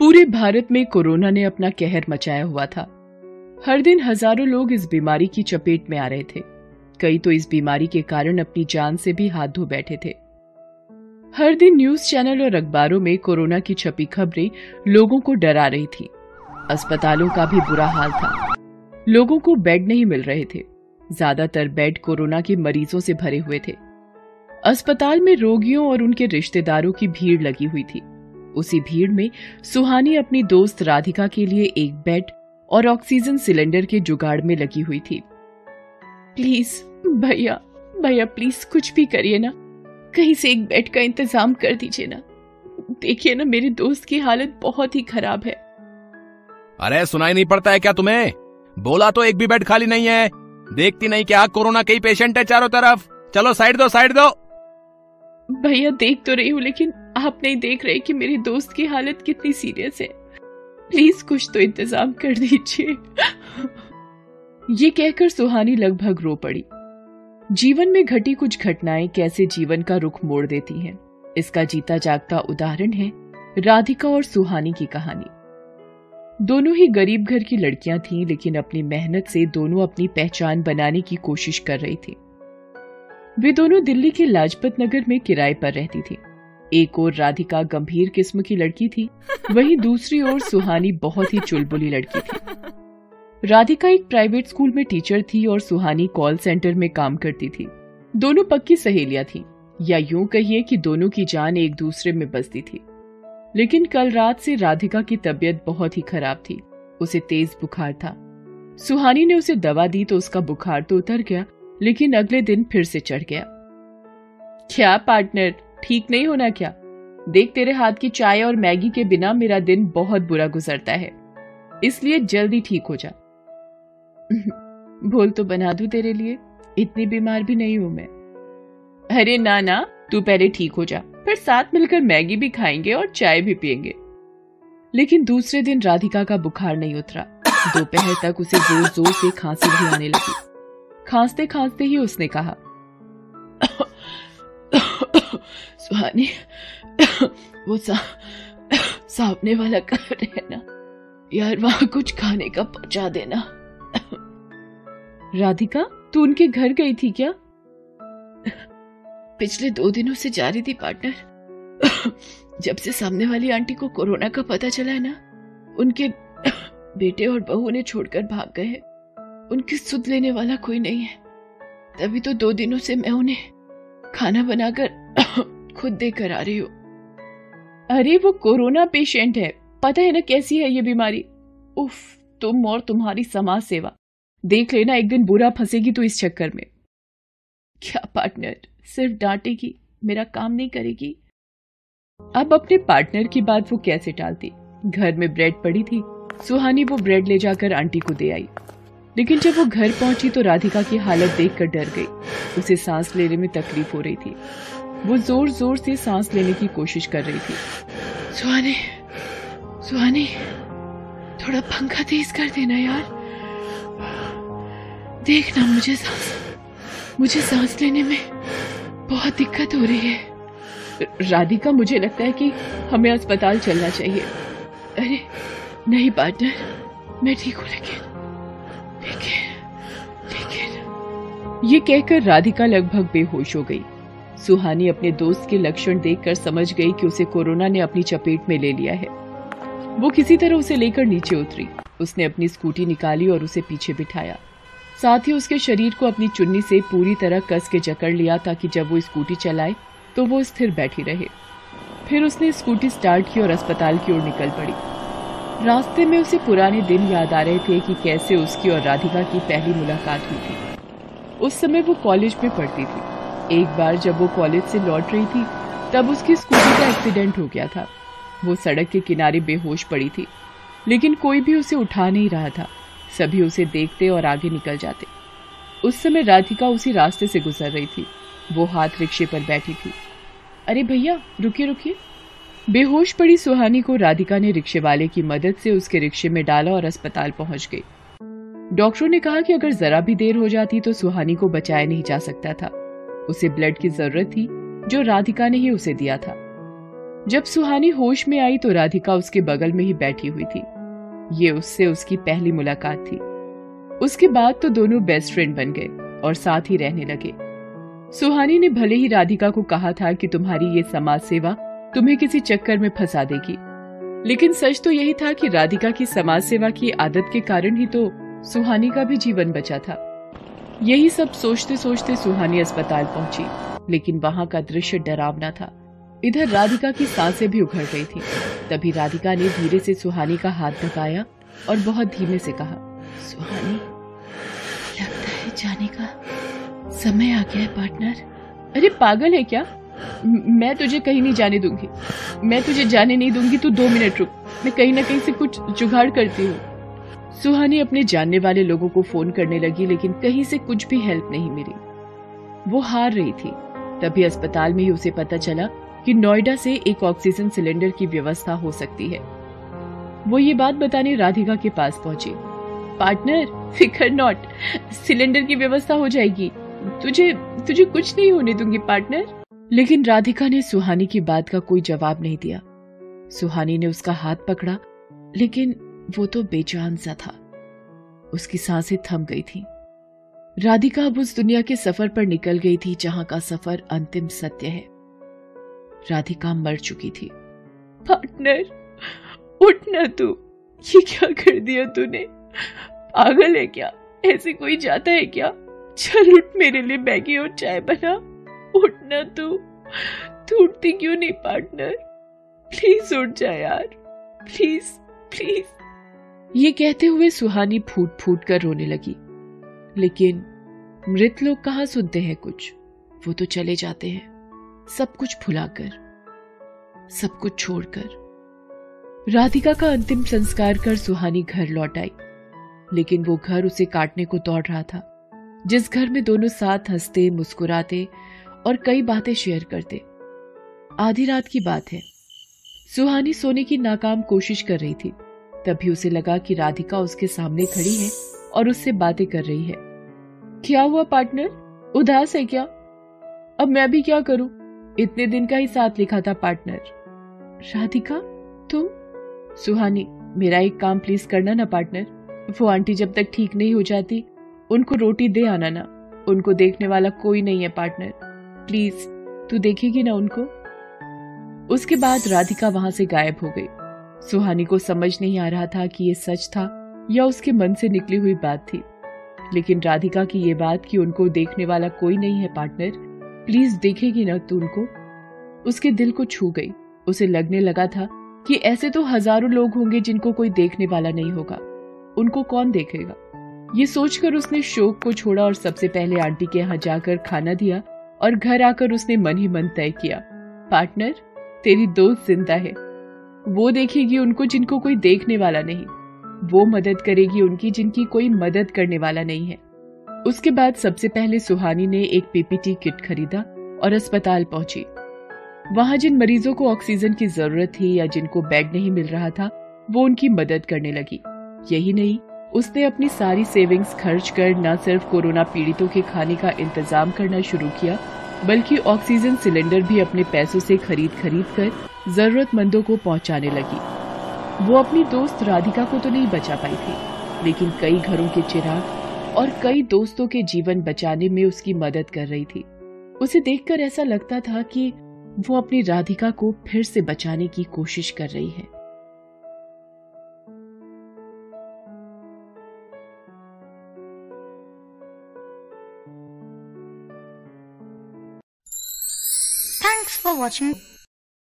पूरे भारत में कोरोना ने अपना कहर मचाया हुआ था। हर दिन हज़ारों लोग इस बीमारी की चपेट में आ रहे थे। कई तो इस बीमारी के कारण अपनी जान से भी हाथ धो बैठे थे। हर दिन न्यूज़ चैनल और अखबारों में कोरोना की छपी खबरें लोगों को डरा रही थी। अस्पतालों का भी बुरा हाल था। लोगों को बेड नहीं मिल रहे थे। ज़्यादातर बेड कोरोना के मरीजों से भरे हुए थे। अस्पताल में रोगियों और उनके रिश्तेदारों की भीड़ लगी हुई थी। उसी भीड़ में सुहानी अपनी दोस्त राधिका के लिए एक बेड और ऑक्सीजन सिलेंडर के जुगाड़ में लगी हुई थी। प्लीज़, भैया भैया, प्लीज़ कुछ भी करिए ना। कहीं से एक बेड का इंतज़ाम कर दीजिए ना। देखिए ना, मेरे दोस्त की हालत बहुत ही खराब है। अरे, सुनाई नहीं पड़ता है क्या तुम्हें? बोला तो एक भी बेड खाली नहीं है। देखती नहीं क्या कोरोना कई पेशेंट है चारों तरफ़। चलो, साइड दो साइड दो। भैया देख तो रही हूँ, लेकिन आप नहीं देख रहे कि मेरी दोस्त की हालत कितनी सीरियस है। प्लीज़ कुछ तो इंतज़ाम कर दीजिए। ये कहकर सुहानी लगभग रो पड़ी। जीवन में घटी कुछ घटनाएँ कैसे जीवन का रुख मोड़ देती हैं, इसका जीता जागता उदाहरण है राधिका और सुहानी की कहानी। दोनों ही गरीब घर की लड़कियाँ थीं, लेकिन अपनी मेहनत से दोनों अपनी पहचान बनाने की कोशिश कर रही थी। वे दोनों दिल्ली के लाजपत नगर में किराए पर रहती थी। एक और राधिका गंभीर किस्म की लड़की थी, वहीं दूसरी ओर सुहानी बहुत ही चुलबुली लड़की थी। राधिका एक प्राइवेट स्कूल में टीचर थी और सुहानी कॉल सेंटर में काम करती थी। दोनों पक्की सहेलियाँ थी, या यूँ कहिए कि दोनों की जान एक दूसरे में बसती थी। लेकिन कल रात से राधिका की तबीयत बहुत ही खराब थी, उसे तेज बुखार था। सुहानी ने उसे दवा दी तो उसका बुखार तो उतर गया लेकिन अगले दिन फिर से चढ़ गया। क्या पार्टनर ठीक नहीं होना क्या? देख तेरे हाथ की चाय और मैगी के बिना मेरा दिन बहुत बुरा गुजरता है। इसलिए जल्दी ठीक हो जा। बोल तो बना दू तेरे लिए। इतनी बीमार भी नहीं हूँ मैं। अरे ना ना, तू पहले ठीक हो जा। फिर साथ मिलकर मैगी भी खाएँगे और चाय भी पियेंगे। लेकिन दूसरे दिन राधिका का बुखार नहीं उतरा। दोपहर तक उसे ज़ोर ज़ोर से खांसी भी आने लगी। खांसते खांसते ही उसने कहा सुहानी वो सा, सामने वाला है ना यार वहाँ कुछ खाने का पहुँचा देना। राधिका तू उनके घर गई थी क्या? पिछले दो दिनों से जा रही थी पार्टनर। जब से सामने वाली आंटी को कोरोना का पता चला है ना उनके बेटे और बहू ने छोड़कर भाग गए उनकी सुध लेने वाला कोई नहीं है। तभी तो दो दिनों से मैं उन्हें खाना बनाकर खुद देकर आ रही हूँ। अरे, वो कोरोना पेशेंट है। पता है ना कैसी है ये बीमारी? उफ, तुम और तुम्हारी समाज सेवा। देख लेना, एक दिन बुरा फंसेगी तो इस चक्कर में। क्या पार्टनर? सिर्फ़ डांटेगी, मेरा काम नहीं करेगी। अब अपने पार्टनर की बात वो कैसे टालती? घर में ब्रेड पड़ी थी, सुहानी वो ब्रेड ले जाकर आंटी को दे आई। लेकिन जब वो घर पहुँची तो राधिका की हालत देखकर डर गई। उसे सांस लेने में तकलीफ़ हो रही थी। वो ज़ोर ज़ोर से सांस लेने की कोशिश कर रही थी। सुहानी सुहानी थोड़ा पंखा तेज कर देना यार। देखना मुझे सांस मुझे सांस लेने में बहुत दिक्कत हो रही है। राधिका मुझे लगता है कि हमें अस्पताल चलना चाहिए। अरे नहीं पार्टनर मैं ठीक हूँ लेकिन ये कहकर राधिका लगभग बेहोश हो गई। सुहानी अपने दोस्त के लक्षण देखकर समझ गई कि उसे कोरोना ने अपनी चपेट में ले लिया है। वो किसी तरह उसे लेकर नीचे उतरी। उसने अपनी स्कूटी निकाली और उसे पीछे बिठाया। साथ ही उसके शरीर को अपनी चुन्नी से पूरी तरह कस के जकड़ लिया ताकि जब वो स्कूटी चलाए तो वो स्थिर बैठी रहे। फिर उसने स्कूटी स्टार्ट की और अस्पताल की ओर निकल पड़ी। रास्ते में उसे पुराने दिन याद आ रहे थे कि कैसे उसकी और राधिका की पहली मुलाकात हुई थी। उस समय वो कॉलेज में पढ़ती थी। एक बार जब वो कॉलेज से लौट रही थी, तब उसकी स्कूटी का एक्सीडेंट हो गया था। वो सड़क के किनारे बेहोश पड़ी थी, लेकिन कोई भी उसे उठा नहीं रहा था। सभी उसे देखते और आगे निकल जाते। उस समय राधिका उसी रास्ते से गुजर रही थी। वो हाथ रिक्शे पर बैठी थी। अरे भैया, रुकिए रुकिए। बेहोश पड़ी सुहानी को राधिका ने रिक्शे वाले की मदद से उसके रिक्शे में डाला और अस्पताल पहुँच गई। डॉक्टरों ने कहा कि अगर जरा भी देर हो जाती तो सुहानी को बचाया नहीं जा सकता था। उसे ब्लड की ज़रूरत थी, जो राधिका ने ही उसे दिया था। जब सुहानी होश में आई तो राधिका उसके बगल में ही बैठी हुई थी। ये उससे उसकी पहली मुलाकात थी। उसके बाद तो दोनों बेस्ट फ्रेंड बन गए और साथ ही रहने लगे। सुहानी ने भले ही राधिका को कहा था कि तुम्हारी ये समाज सेवा तुम्हें किसी चक्कर में फंसा देगी। लेकिन सच तो यही था कि राधिका की समाज सेवा की आदत के कारण ही तो सुहानी का भी जीवन बचा था। यही सब सोचते सोचते सुहानी अस्पताल पहुँची, लेकिन वहाँ का दृश्य डरावना था। इधर राधिका की साँसें भी उखड़ गई थी। तभी राधिका ने धीरे से सुहानी का हाथ दबाया और बहुत धीमे से कहा, सुहानी, लगता है जाने का समय आ गया है, पार्टनर। अरे पागल है क्या? मैं तुझे कहीं नहीं जाने दूँगी। मैं तुझे जाने नहीं दूँगी, तू दो मिनट रुक। मैं कहीं ना कहीं से कुछ जुगाड़ करती हूँ। सुहानी अपने जानने वाले लोगों को फ़ोन करने लगी, लेकिन कहीं से कुछ भी हेल्प नहीं मिली। वो हार रही थी। तभी अस्पताल में ही उसे पता चला कि नोएडा से एक ऑक्सीजन सिलेंडर की व्यवस्था हो सकती है। वो ये बात बताने राधिका के पास पहुँची। पार्टनर, फिकर नॉट। सिलेंडर की व्यवस्था हो जाएगी। तुझे तुझे कुछ नहीं होने दूँगी, पार्टनर। लेकिन राधिका ने सुहानी की बात का कोई जवाब नहीं दिया। सुहानी ने उसका हाथ पकड़ा, लेकिन वो तो बेजान सा था। उसकी साँसें थम गई थी। राधिका अब उस दुनिया के सफ़र पर निकल गई थी जहाँ का सफ़र अंतिम सत्य है। राधिका मर चुकी थी। पार्टनर उठना तू। ये क्या कर दिया तूने? पागल है क्या? ऐसे कोई जाता है क्या? चल उठ मेरे लिए मैगी और चाय बना। उठना तू। तू उठती क्यों नहीं पार्टनर? प्लीज़ उठ जा यार। Please please. ये कहते हुए सुहानी फूट फूट कर रोने लगी। लेकिन मृत लोग कहाँ सुनते हैं कुछ? वो तो चले जाते हैं। सब कुछ भुलाकर, सब कुछ छोड़कर। राधिका का अंतिम संस्कार कर सुहानी घर लौट आई। लेकिन वो घर उसे काटने को दौड़ रहा था। जिस घर में दोनों साथ हँसते, मुस्कुराते और कई बातें शेयर करते। आधी रात की बात है। सुहानी सोने की नाकाम कोशिश कर रही थी। तभी उसे लगा कि राधिका उसके सामने खड़ी है और उससे बातें कर रही है। क्या हुआ, पार्टनर? उदास है क्या? अब मैं भी क्या करूँ? इतने दिन का ही साथ लिखा था, पार्टनर। राधिका, तुम? सुहानी, मेरा एक काम प्लीज़ करना ना, पार्टनर। वो आंटी जब तक ठीक नहीं हो जाती, उनको रोटी दे आना ना। उनको देखने वाला कोई नहीं है, पार्टनर। प्लीज़, तू देखेगी ना उनको? उसके बाद राधिका वहाँ से गायब हो गई। सुहानी को समझ नहीं आ रहा था कि ये सच था या उसके मन से निकली हुई बात थी। लेकिन राधिका की ये बात कि उनको देखने वाला कोई नहीं है पार्टनर, प्लीज़ देखेगी ना तू उनको? उसके दिल को छू गई। उसे लगने लगा था कि ऐसे तो हज़ारों लोग होंगे जिनको कोई देखने वाला नहीं होगा। उनको कौन देखेगा? ये सोचकर उसने शोक को छोड़ा और सबसे पहले आंटी के यहाँ जाकर खाना दिया और घर आकर उसने मन ही मन तय किया, पार्टनर, तेरी दोस्त ज़िंदा है। वो देखेगी उनको जिनको कोई देखने वाला नहीं। वो मदद करेगी उनकी जिनकी कोई मदद करने वाला नहीं है। उसके बाद सबसे पहले सुहानी ने एक पीपीटी किट खरीदा और अस्पताल पहुँची। वहाँ जिन मरीजों को ऑक्सीजन की ज़रूरत थी या जिनको बेड नहीं मिल रहा था, वो उनकी मदद करने लगी। यही नहीं, उसने अपनी सारी सेविंग्स खर्च कर न सिर्फ़ कोरोना पीड़ितों के खाने का इंतज़ाम करना शुरू किया बल्कि ऑक्सीजन सिलेंडर भी अपने पैसों से खरीद खरीद कर जरूरतमंदों को पहुँचाने लगी। वो अपनी दोस्त राधिका को तो नहीं बचा पाई थी, लेकिन कई घरों के चिराग और कई दोस्तों के जीवन बचाने में उसकी मदद कर रही थी। उसे देखकर ऐसा लगता था कि वो अपनी राधिका को फिर से बचाने की कोशिश कर रही है। Watching.